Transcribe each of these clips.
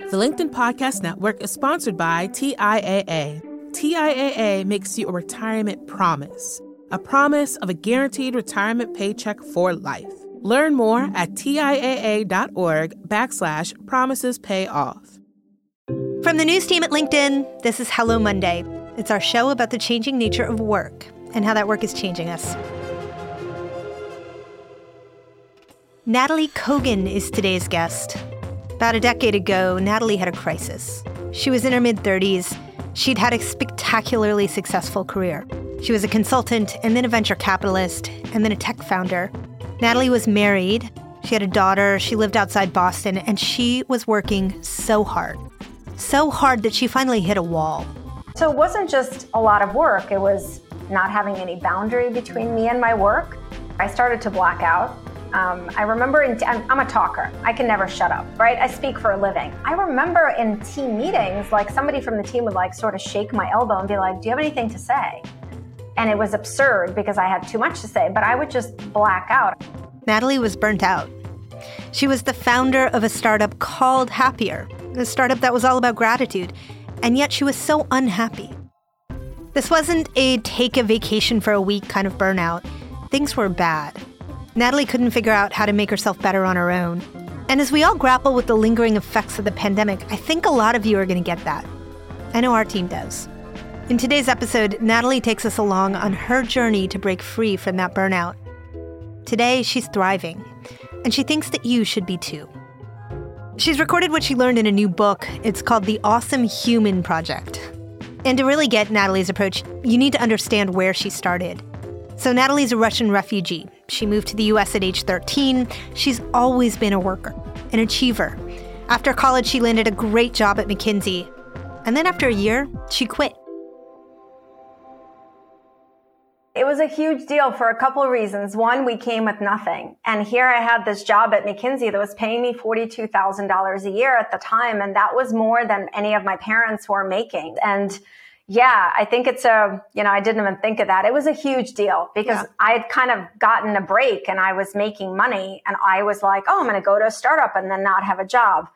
The LinkedIn Podcast Network is sponsored by TIAA. TIAA makes you a retirement promise, a promise of a guaranteed retirement paycheck for life. Learn more at TIAA.org backslash promises pay off. From the news team at LinkedIn, this is Hello Monday. It's our show about the changing nature of work and how that work is changing us. Nataly Kogan is today's guest. About a decade ago, Nataly had a crisis. She was in her mid 30s. She'd had a spectacularly successful career. She was a consultant, and then a venture capitalist, and then a tech founder. Nataly was married. She had a daughter. She lived outside Boston, and she was working so hard. So hard that she finally hit a wall. So it wasn't just a lot of work, it was not having any boundary between me and my work. I started to black out. Um, I remember in, I'm, I'm a talker. I can never shut up, right? I speak for a living. I remember in team meetings, like somebody from the team would like sort of shake my elbow and be like, "Do you have anything to say?" And it was absurd because I had too much to say, but I would just black out. Nataly was burnt out. She was the founder of a startup called Happier, a startup that was all about gratitude, and yet she was so unhappy. This wasn't a take a vacation for a week kind of burnout. Things were bad. Nataly couldn't figure out how to make herself better on her own. And as we all grapple with the lingering effects of the pandemic, I think a lot of you are going to get that. I know our team does. In today's episode, Nataly takes us along on her journey to break free from that burnout. Today, she's thriving, and she thinks that you should be too. She's recorded what she learned in a new book. It's called The Awesome Human Project. And to really get Nataly's approach, you need to understand where she started. So, Nataly's a Russian refugee. She moved to the US at age 13. She's always been a worker, an achiever. After college, she landed a great job at McKinsey. And then after a year, she quit. It was a huge deal for a couple of reasons. One, we came with nothing. And here I had this job at McKinsey that was paying me $42,000 a year at the time. And that was more than any of my parents were making. And yeah, I think it's a, you know, I didn't even think of that. It was a huge deal because yeah. I had kind of gotten a break and I was making money and I was like, oh, I'm going to go to a startup and then not have a job.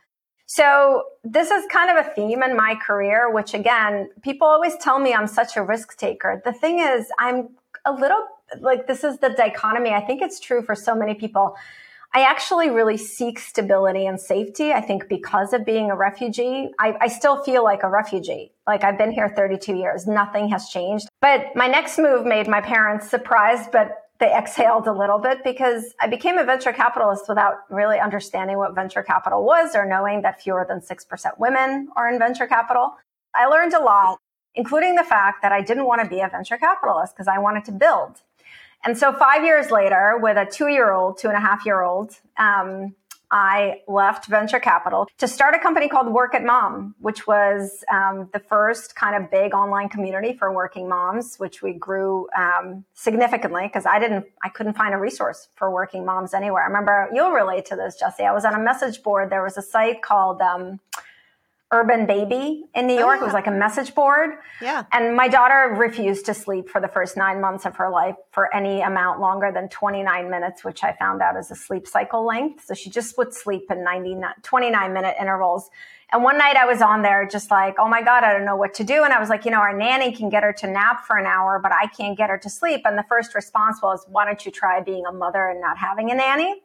So this is kind of a theme in my career, which again, people always tell me I'm such a risk taker. The thing is, I'm a little like this is the dichotomy. I think it's true for so many people. I actually really seek stability and safety. I think because of being a refugee, I, I, still feel like a refugee. Like I've been here 32 years, nothing has changed. But my next move made my parents surprised, but they exhaled a little bit because I became a venture capitalist without really understanding what venture capital was or knowing that fewer than 6% women are in venture capital. I learned a lot, including the fact that I didn't want to be a venture capitalist because I wanted to build. And so five years later, with a two year old, two and a half year old, um, I left venture capital to start a company called WorkItMom, which was um, the first kind of big online community for working moms, which we grew um, significantly because I didn't, I couldn't find a resource for working moms anywhere. I remember you'll relate to this, Jesse. I was on a message board. There was a site called um, Urban Baby in New York. Oh, yeah. It was like a message board. Yeah. And my daughter refused to sleep for the first nine months of her life for any amount longer than 29 minutes, which I found out is a sleep cycle length. So she just would sleep in 90, 29 minute intervals. And one night I was on there just like, oh my God, I don't know what to do. And I was like, you know, our nanny can get her to nap for an hour, but I can't get her to sleep. And the first response was, why don't you try being a mother and not having a nanny?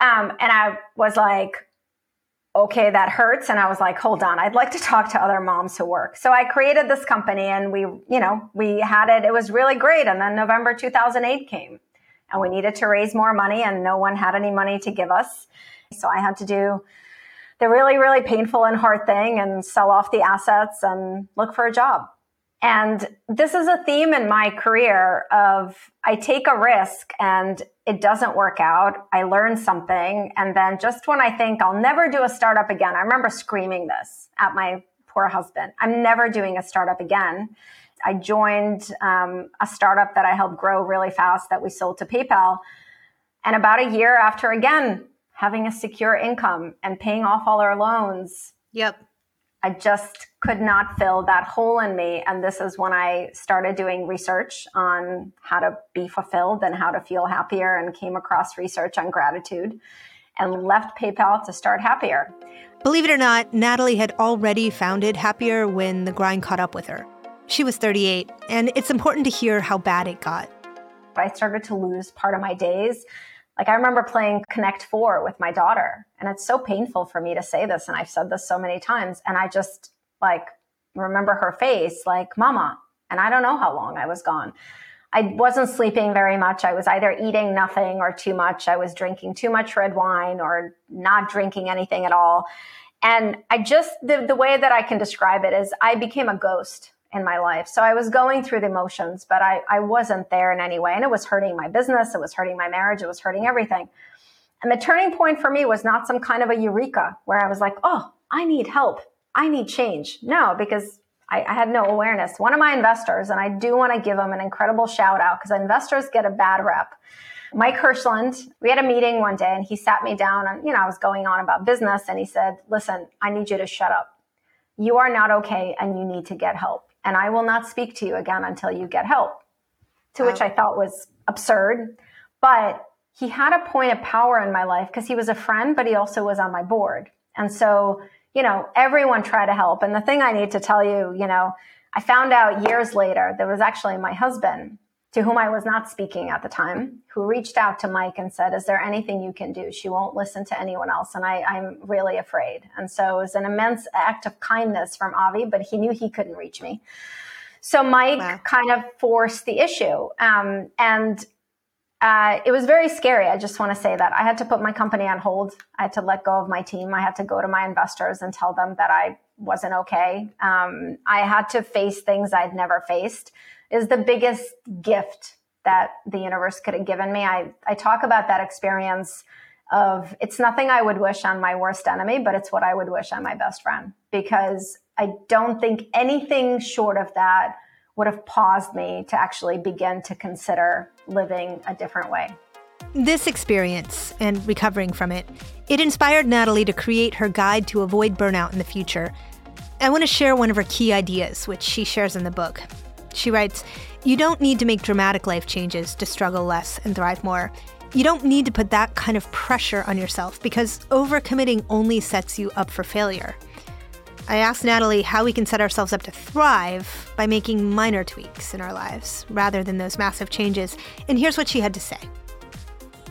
Um, and I was like, okay, that hurts. And I was like, hold on, I'd like to talk to other moms who work. So I created this company and we, you know, we had it. It was really great. And then November 2008 came and we needed to raise more money and no one had any money to give us. So I had to do the really, really painful and hard thing and sell off the assets and look for a job. And this is a theme in my career of I take a risk and it doesn't work out. I learn something. And then just when I think I'll never do a startup again, I remember screaming this at my poor husband. I'm never doing a startup again. I joined um, a startup that I helped grow really fast that we sold to PayPal. And about a year after, again, having a secure income and paying off all our loans. Yep. I just could not fill that hole in me. And this is when I started doing research on how to be fulfilled and how to feel happier and came across research on gratitude and left PayPal to start happier. Believe it or not, Nataly had already founded Happier when the grind caught up with her. She was 38, and it's important to hear how bad it got. I started to lose part of my days. Like I remember playing Connect Four with my daughter, and it's so painful for me to say this, and I've said this so many times, and I just like remember her face, like, Mama. And I don't know how long I was gone. I wasn't sleeping very much. I was either eating nothing or too much. I was drinking too much red wine or not drinking anything at all. And I just, the, the way that I can describe it is I became a ghost in my life. So I was going through the motions, but I, I wasn't there in any way. And it was hurting my business. It was hurting my marriage. It was hurting everything. And the turning point for me was not some kind of a eureka where I was like, oh, I need help. I need change. No, because I, I, had no awareness. One of my investors, and I do want to give him an incredible shout out because investors get a bad rep. Mike Hirshland, we had a meeting one day and he sat me down and, you know, I was going on about business and he said, listen, I need you to shut up. You are not okay and you need to get help. And I will not speak to you again until you get help. To which I thought was absurd. But he had a point of power in my life because he was a friend, but he also was on my board. And so you know, everyone try to help. And the thing I need to tell you, you know, I found out years later there was actually my husband to whom I was not speaking at the time, who reached out to Mike and said, Is there anything you can do? She won't listen to anyone else. And I, am really afraid. And so it was an immense act of kindness from Avi, but he knew he couldn't reach me. So Mike wow. kind of forced the issue. Um, and uh, it was very scary. I just want to say that I had to put my company on hold. I had to let go of my team. I had to go to my investors and tell them that I wasn't okay. Um, I had to face things I'd never faced. Is the biggest gift that the universe could have given me. I I talk about that experience of it's nothing I would wish on my worst enemy, but it's what I would wish on my best friend because I don't think anything short of that would have paused me to actually begin to consider living a different way. This experience and recovering from it, it inspired Nataly to create her guide to avoid burnout in the future. I want to share one of her key ideas, which she shares in the book. She writes, You don't need to make dramatic life changes to struggle less and thrive more. You don't need to put that kind of pressure on yourself because overcommitting only sets you up for failure. I asked Nataly how we can set ourselves up to thrive by making minor tweaks in our lives rather than those massive changes. And here's what she had to say.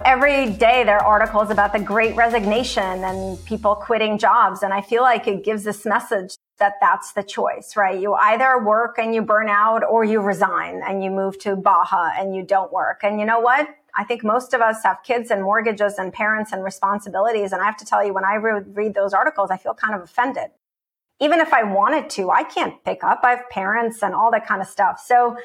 Every day there are articles about the great resignation and people quitting jobs. And I feel like it gives this message that that's the choice, right? You either work and you burn out or you resign and you move to Baja and you don't work. And you know what? I think most of us have kids and mortgages and parents and responsibilities. And I have to tell you, when I re- read those articles, I feel kind of offended even if I wanted to, I can't pick up. I have parents and all that kind of stuff. So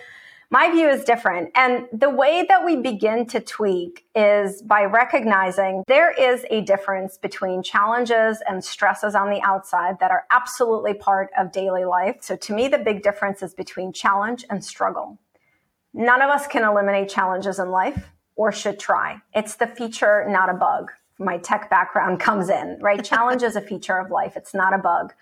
my view is different. And the way that we begin to tweak is by recognizing there is a difference between challenges and stresses on the outside that are absolutely part of daily life. So to me, the big difference is between challenge and struggle. None of us can eliminate challenges in life or should try. It's the feature, not a bug. My tech background comes in, right? Challenge is a feature of life. It's not a bug.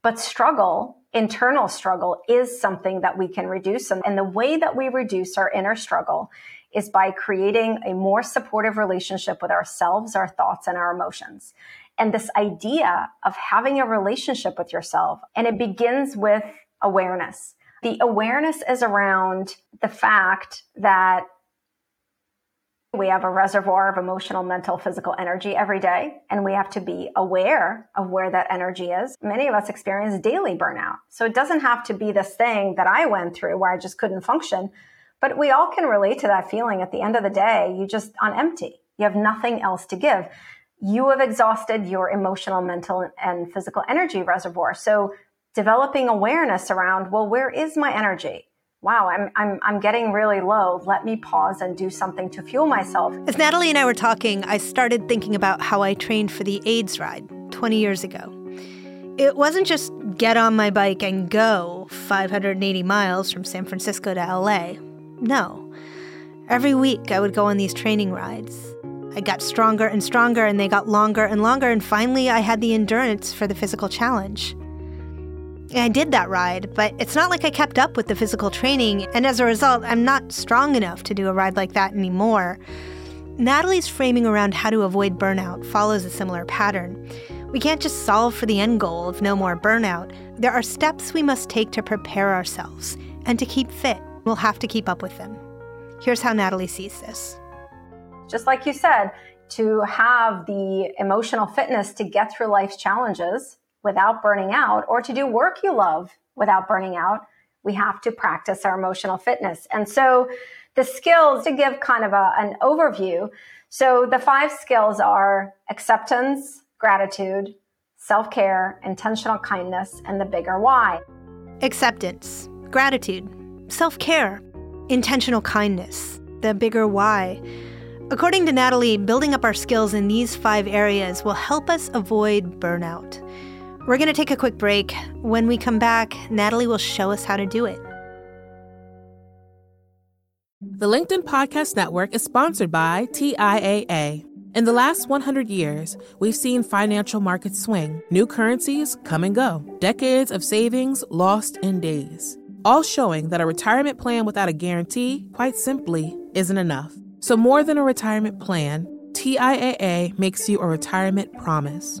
But struggle, internal struggle, is something that we can reduce. And the way that we reduce our inner struggle is by creating a more supportive relationship with ourselves, our thoughts, and our emotions. And this idea of having a relationship with yourself, and it begins with awareness. The awareness is around the fact that we have a reservoir of emotional, mental, physical energy every day, and we have to be aware of where that energy is. Many of us experience daily burnout. So it doesn't have to be this thing that I went through where I just couldn't function, but we all can relate to that feeling. At the end of the day, you just on empty. You have nothing else to give. You have exhausted your emotional, mental, and physical energy reservoir. So developing awareness around, well, where is my energy? Wow, I'm, I'm, I'm getting really low. Let me pause and do something to fuel myself. As Nataly and I were talking, I started thinking about how I trained for the AIDS ride 20 years ago. It wasn't just get on my bike and go 580 miles from San Francisco to LA. No. Every week I would go on these training rides. I got stronger and stronger, and they got longer and longer, and finally I had the endurance for the physical challenge. I did that ride, but it's not like I kept up with the physical training, and as a result, I'm not strong enough to do a ride like that anymore. Nataly's framing around how to avoid burnout follows a similar pattern. We can't just solve for the end goal of no more burnout. There are steps we must take to prepare ourselves and to keep fit. We'll have to keep up with them. Here's how Nataly sees this. Just like you said, to have the emotional fitness to get through life's challenges without burning out or to do work you love without burning out, we have to practice our emotional fitness. And so the skills to give kind of a, an overview. So the five skills are acceptance, gratitude, self care, intentional kindness, and the bigger why. Acceptance, gratitude, self care, intentional kindness, the bigger why. According to Nataly, building up our skills in these five areas will help us avoid burnout. We're going to take a quick break. When we come back, Nataly will show us how to do it. The LinkedIn Podcast Network is sponsored by TIAA. In the last 100 years, we've seen financial markets swing, new currencies come and go, decades of savings lost in days, all showing that a retirement plan without a guarantee, quite simply, isn't enough. So, more than a retirement plan, TIAA makes you a retirement promise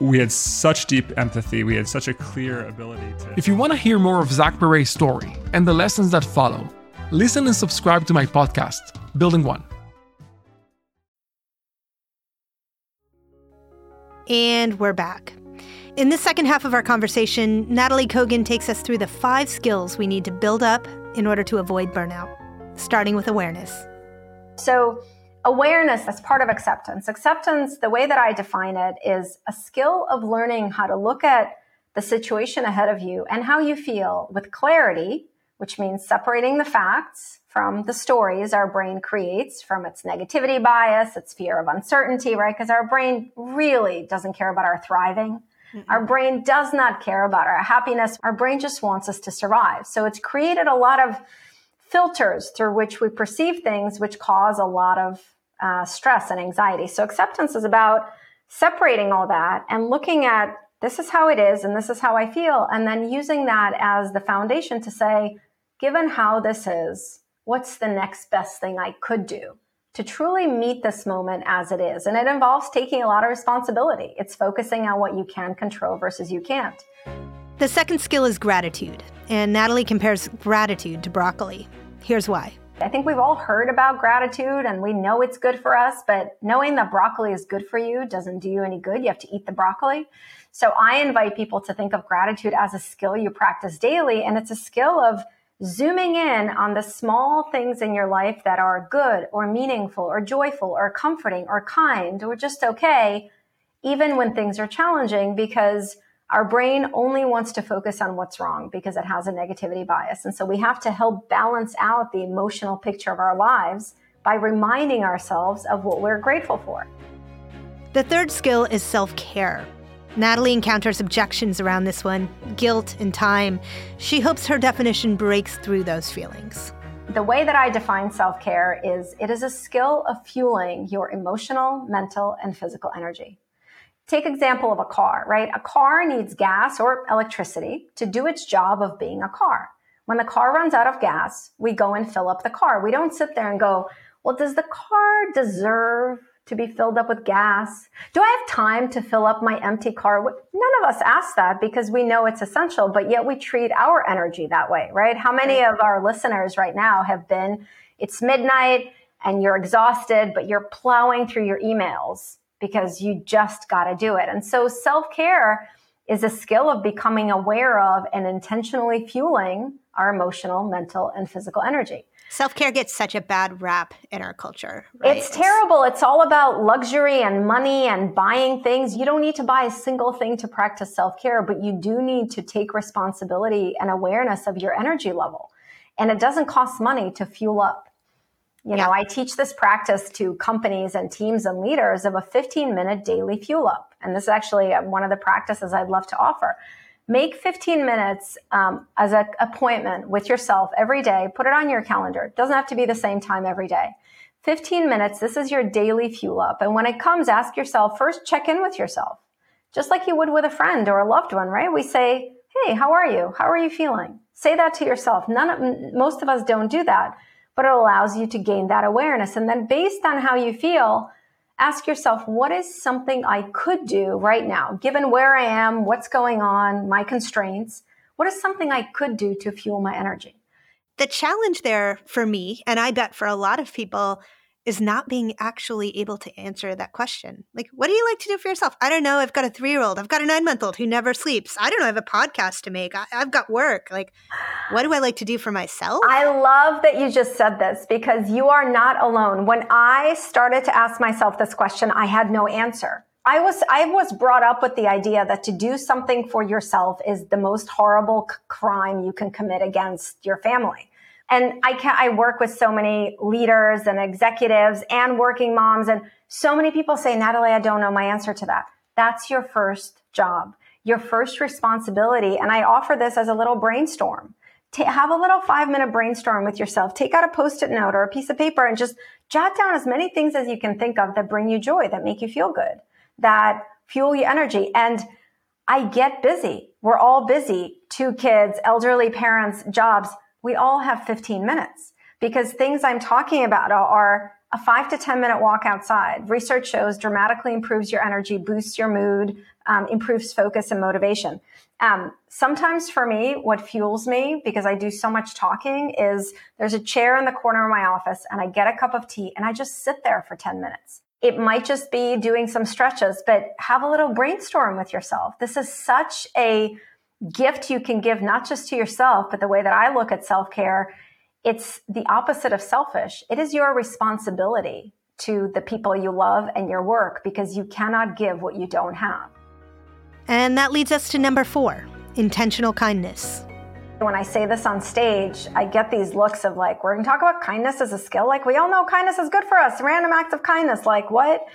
we had such deep empathy. We had such a clear ability to. If you want to hear more of Zach Perret's story and the lessons that follow, listen and subscribe to my podcast, Building One. And we're back. In this second half of our conversation, Nataly Kogan takes us through the five skills we need to build up in order to avoid burnout, starting with awareness. So, awareness as part of acceptance. Acceptance, the way that I define it, is a skill of learning how to look at the situation ahead of you and how you feel with clarity, which means separating the facts from the stories our brain creates from its negativity bias, its fear of uncertainty, right? Because our brain really doesn't care about our thriving. Mm-hmm. Our brain does not care about our happiness. Our brain just wants us to survive. So it's created a lot of filters through which we perceive things, which cause a lot of uh, stress and anxiety. So acceptance is about separating all that and looking at this is how it is and this is how I feel, and then using that as the foundation to say, given how this is, what's the next best thing I could do to truly meet this moment as it is? And it involves taking a lot of responsibility. It's focusing on what you can control versus you can't. The second skill is gratitude, and Nataly compares gratitude to broccoli. Here's why. I think we've all heard about gratitude and we know it's good for us, but knowing that broccoli is good for you doesn't do you any good. You have to eat the broccoli. So I invite people to think of gratitude as a skill you practice daily. And it's a skill of zooming in on the small things in your life that are good or meaningful or joyful or comforting or kind or just okay, even when things are challenging, because our brain only wants to focus on what's wrong because it has a negativity bias. And so we have to help balance out the emotional picture of our lives by reminding ourselves of what we're grateful for. The third skill is self care. Nataly encounters objections around this one guilt and time. She hopes her definition breaks through those feelings. The way that I define self care is it is a skill of fueling your emotional, mental, and physical energy. Take example of a car, right? A car needs gas or electricity to do its job of being a car. When the car runs out of gas, we go and fill up the car. We don't sit there and go, well, does the car deserve to be filled up with gas? Do I have time to fill up my empty car? None of us ask that because we know it's essential, but yet we treat our energy that way, right? How many mm-hmm. of our listeners right now have been, it's midnight and you're exhausted, but you're plowing through your emails because you just got to do it. And so self care is a skill of becoming aware of and intentionally fueling our emotional, mental, and physical energy. Self care gets such a bad rap in our culture. Right? It's terrible. It's all about luxury and money and buying things. You don't need to buy a single thing to practice self care, but you do need to take responsibility and awareness of your energy level. And it doesn't cost money to fuel up. You know, I teach this practice to companies and teams and leaders of a 15 minute daily fuel up. And this is actually uh, one of the practices I'd love to offer. Make 15 minutes um, as an appointment with yourself every day. Put it on your calendar. It doesn't have to be the same time every day. 15 minutes. This is your daily fuel up. And when it comes, ask yourself first, check in with yourself, just like you would with a friend or a loved one, right? We say, Hey, how are you? How are you feeling? Say that to yourself. None of, most of us don't do that but it allows you to gain that awareness. And then based on how you feel, ask yourself, what is something I could do right now, given where I am, what's going on, my constraints? What is something I could do to fuel my energy? The challenge there for me, and I bet for a lot of people, is not being actually able to answer that question. Like, what do you like to do for yourself? I don't know. I've got a three year old. I've got a nine month old who never sleeps. I don't know. I have a podcast to make. I, have got work. Like, what do I like to do for myself? I love that you just said this because you are not alone. When I started to ask myself this question, I had no answer. I was I was brought up with the idea that to do something for yourself is the most horrible c- crime you can commit against your family. And I can I work with so many leaders and executives and working moms and so many people say, Nataly, I don't know my answer to that. That's your first job, your first responsibility. And I offer this as a little brainstorm. To have a little five minute brainstorm with yourself. Take out a post it note or a piece of paper and just jot down as many things as you can think of that bring you joy, that make you feel good, that fuel your energy. And I get busy. We're all busy. Two kids, elderly parents, jobs we all have 15 minutes because things I'm talking about are a five to 10 minute walk outside. Research shows dramatically improves your energy, boosts your mood, um, improves focus and motivation. Um, sometimes for me, what fuels me because I do so much talking is there's a chair in the corner of my office and I get a cup of tea and I just sit there for 10 minutes. It might just be doing some stretches, but have a little brainstorm with yourself. This is such a gift you can give not just to yourself, but the way that I look at self care, it's the opposite of selfish. It is your responsibility to the people you love and your work because you cannot give what you don't have. And that leads us to number four intentional kindness. When I say this on stage, I get these looks of like, we're going to talk about kindness as a skill. Like, we all know kindness is good for us. Random acts of kindness. Like, what?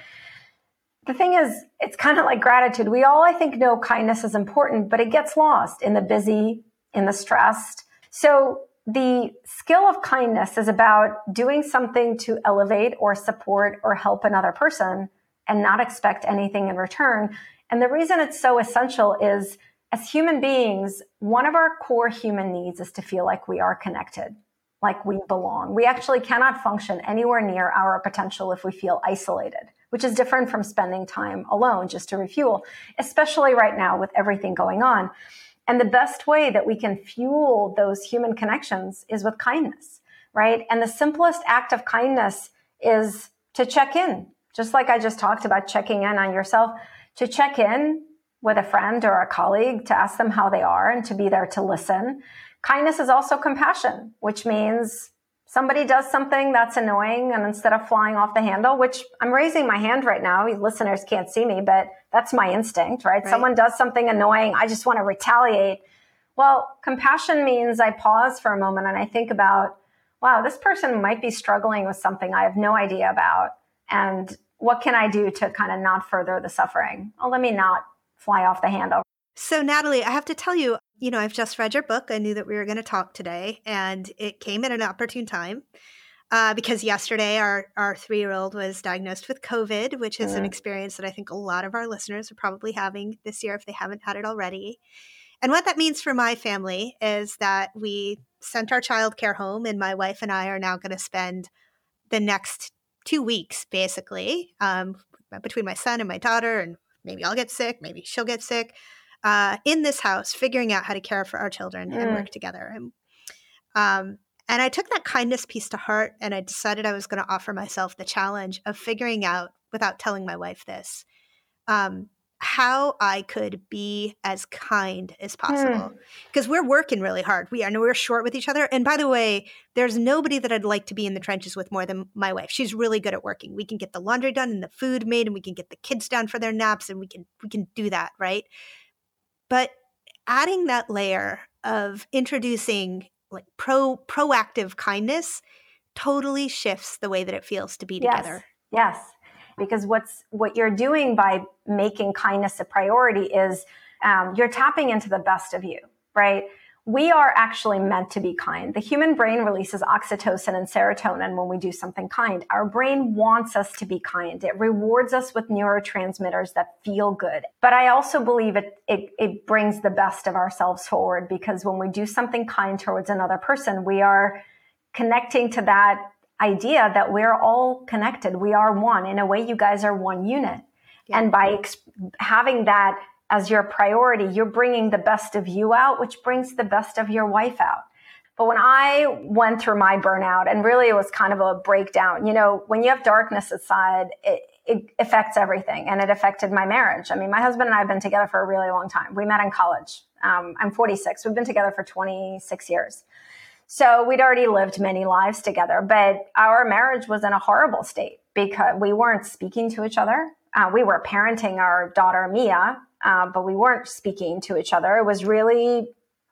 The thing is, it's kind of like gratitude. We all, I think, know kindness is important, but it gets lost in the busy, in the stressed. So the skill of kindness is about doing something to elevate or support or help another person and not expect anything in return. And the reason it's so essential is as human beings, one of our core human needs is to feel like we are connected, like we belong. We actually cannot function anywhere near our potential if we feel isolated which is different from spending time alone just to refuel, especially right now with everything going on. And the best way that we can fuel those human connections is with kindness, right? And the simplest act of kindness is to check in, just like I just talked about checking in on yourself, to check in with a friend or a colleague to ask them how they are and to be there to listen. Kindness is also compassion, which means somebody does something that's annoying and instead of flying off the handle which i'm raising my hand right now listeners can't see me but that's my instinct right, right. someone does something annoying i just want to retaliate. Well compassion means i pause for a moment and i think about wow this person might be struggling with something i have no idea about and what can i do to kind of not further the suffering? Oh let me not fly off the handle. So nataly i have to tell you you know, I've just read your book. I knew that we were going to talk today, and it came at an opportune time uh, because yesterday our our three year old was diagnosed with COVID, which is an experience that I think a lot of our listeners are probably having this year if they haven't had it already. And what that means for my family is that we sent our child care home, and my wife and I are now going to spend the next two weeks basically um, between my son and my daughter, and maybe I'll get sick, maybe she'll get sick uh, in this house, figuring out how to care for our children mm. and work together. And, um, and I took that kindness piece to heart and I decided I was going to offer myself the challenge of figuring out without telling my wife this, um, how I could be as kind as possible because mm. we're working really hard. We are we're short with each other. And by the way, there's nobody that I'd like to be in the trenches with more than my wife. She's really good at working. We can get the laundry done and the food made, and we can get the kids down for their naps, and we can we can do that right. But adding that layer of introducing like pro proactive kindness totally shifts the way that it feels to be yes. together. Yes because what's what you're doing by making kindness a priority is um, you're tapping into the best of you right we are actually meant to be kind. The human brain releases oxytocin and serotonin when we do something kind. Our brain wants us to be kind. It rewards us with neurotransmitters that feel good. But I also believe it, it, it brings the best of ourselves forward because when we do something kind towards another person, we are connecting to that idea that we're all connected. We are one. In a way, you guys are one unit. Yeah. And by ex- having that as your priority, you're bringing the best of you out, which brings the best of your wife out. But when I went through my burnout, and really it was kind of a breakdown, you know, when you have darkness inside, it, it affects everything. And it affected my marriage. I mean, my husband and I have been together for a really long time. We met in college. Um, I'm 46. We've been together for 26 years. So we'd already lived many lives together, but our marriage was in a horrible state because we weren't speaking to each other. Uh, we were parenting our daughter Mia, uh, but we weren't speaking to each other. It was really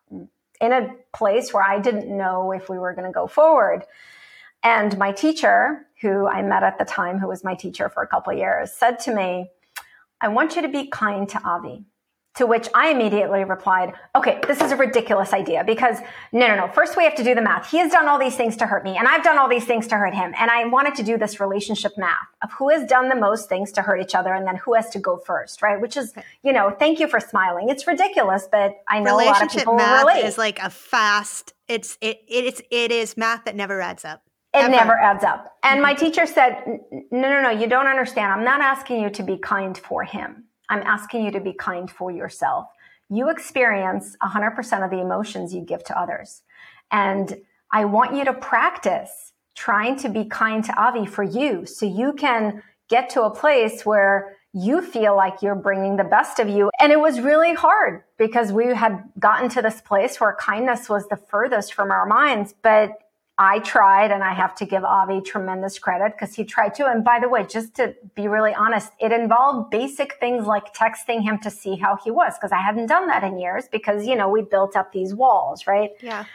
in a place where I didn't know if we were going to go forward. And my teacher, who I met at the time, who was my teacher for a couple years, said to me, I want you to be kind to Avi. To which I immediately replied, okay, this is a ridiculous idea because no, no, no. First we have to do the math. He has done all these things to hurt me and I've done all these things to hurt him. And I wanted to do this relationship math of who has done the most things to hurt each other and then who has to go first, right? Which is, you know, thank you for smiling. It's ridiculous, but I know a lot of people math relate. is like a fast, it's, it, it's, it is math that never adds up. It Ever. never adds up. And my teacher said, no, no, no, you don't understand. I'm not asking you to be kind for him. I'm asking you to be kind for yourself. You experience 100% of the emotions you give to others. And I want you to practice trying to be kind to Avi for you so you can get to a place where you feel like you're bringing the best of you. And it was really hard because we had gotten to this place where kindness was the furthest from our minds. But I tried, and I have to give Avi tremendous credit because he tried too. And by the way, just to be really honest, it involved basic things like texting him to see how he was because I hadn't done that in years because, you know, we built up these walls, right? Yeah.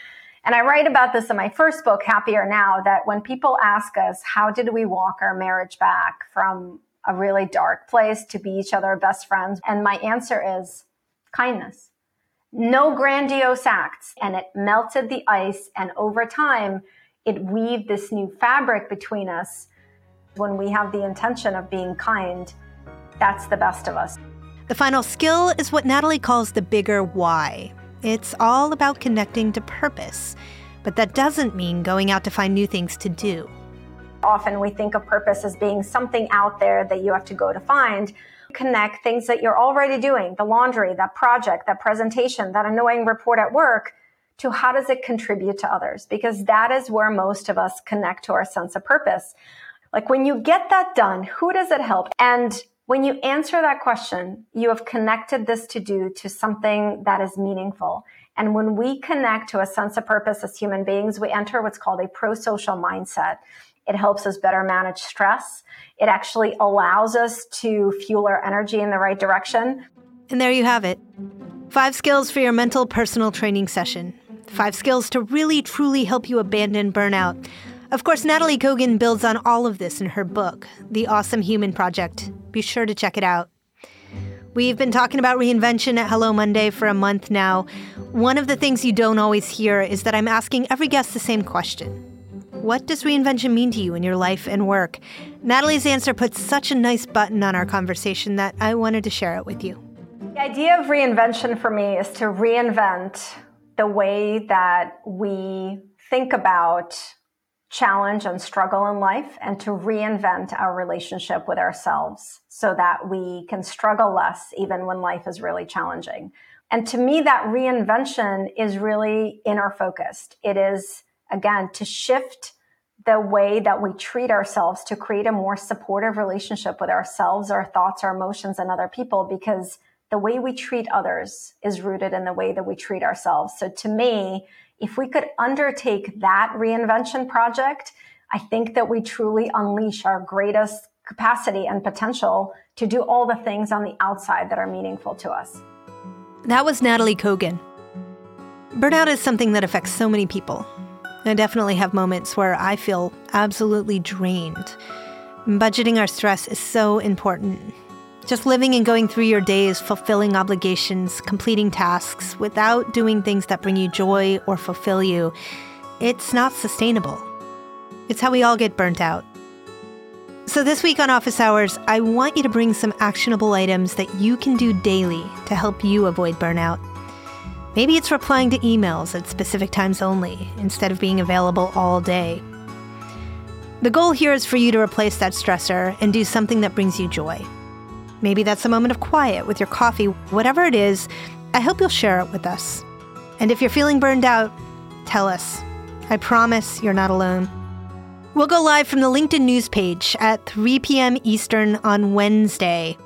And I write about this in my first book, Happier Now, that when people ask us, how did we walk our marriage back from a really dark place to be each other best friends? And my answer is kindness no grandiose acts. And it melted the ice. And over time, it weaved this new fabric between us. When we have the intention of being kind, that's the best of us. The final skill is what Nataly calls the bigger why. It's all about connecting to purpose, but that doesn't mean going out to find new things to do. Often we think of purpose as being something out there that you have to go to find connect things that you're already doing, the laundry, that project, that presentation, that annoying report at work, to how does it contribute to others? Because that is where most of us connect to our sense of purpose. Like when you get that done, who does it help? And when you answer that question, you have connected this to do to something that is meaningful. And when we connect to a sense of purpose as human beings, we enter what's called a pro-social mindset. It helps us better manage stress. It actually allows us to fuel our energy in the right direction. And there you have it. Five skills for your mental personal training session. Five skills to really truly help you abandon burnout. Of course, Nataly Kogan builds on all of this in her book, The Awesome Human Project. Be sure to check it out. We've been talking about reinvention at Hello Monday for a month now. One of the things you don't always hear is that I'm asking every guest the same question what does reinvention mean to you in your life and work? Nataly's answer puts such a nice button on our conversation that I wanted to share it with you. The idea of reinvention for me is to reinvent the way that we think about challenge and struggle in life and to reinvent our relationship with ourselves so that we can struggle less even when life is really challenging. And to me, that reinvention is really inner focused. It is, again, to shift the way that we treat ourselves to create a more supportive relationship with ourselves, our thoughts, our emotions, and other people because the way we treat others is rooted in the way that we treat ourselves. So to me, if we could undertake that reinvention project, I think that we truly unleash our greatest capacity and potential to do all the things on the outside that are meaningful to us. That was Nataly Kogan. Burnout is something that affects so many people. I definitely have moments where I feel absolutely drained. Budgeting our stress is so important. Just living and going through your days, fulfilling obligations, completing tasks without doing things that bring you joy or fulfill you, it's not sustainable. It's how we all get burnt out. So, this week on Office Hours, I want you to bring some actionable items that you can do daily to help you avoid burnout. Maybe it's replying to emails at specific times only instead of being available all day. The goal here is for you to replace that stressor and do something that brings you joy. Maybe that's a moment of quiet with your coffee, whatever it is, I hope you'll share it with us. And if you're feeling burned out, tell us. I promise you're not alone. We'll go live from the LinkedIn news page at 3 p.m. Eastern on Wednesday.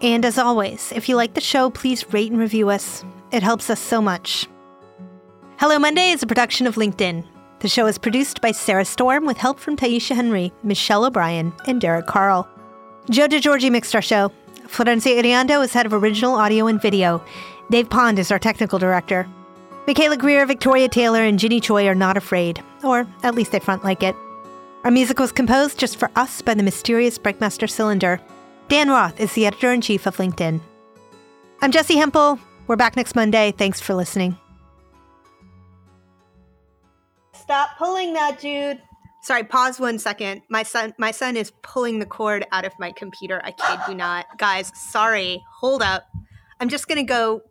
And as always, if you like the show, please rate and review us. It helps us so much. Hello Monday is a production of LinkedIn. The show is produced by Sarah Storm with help from Taisha Henry, Michelle O'Brien, and Derek Carl. Joe DeGiorgi mixed our show. Florencia Iriondo is head of original audio and video. Dave Pond is our technical director. Michaela Greer, Victoria Taylor, and Ginny Choi are not afraid, or at least they front like it. Our music was composed just for us by the mysterious Breakmaster Cylinder. Dan Roth is the editor in chief of LinkedIn. I'm Jesse Hempel. We're back next Monday. Thanks for listening. Stop pulling that, Jude. Sorry, pause one second. My son my son is pulling the cord out of my computer. I kid you not. Guys, sorry. Hold up. I'm just going to go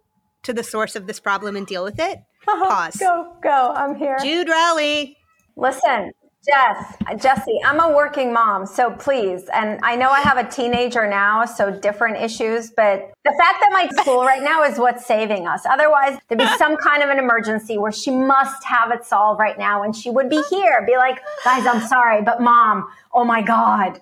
to the source of this problem and deal with it. Pause. Go, go. I'm here. Jude Rowley. Listen, Jess, Jesse, I'm a working mom, so please, and I know I have a teenager now, so different issues, but the fact that my school right now is what's saving us. Otherwise, there'd be some kind of an emergency where she must have it solved right now, and she would be here, be like, guys, I'm sorry, but mom, oh my God,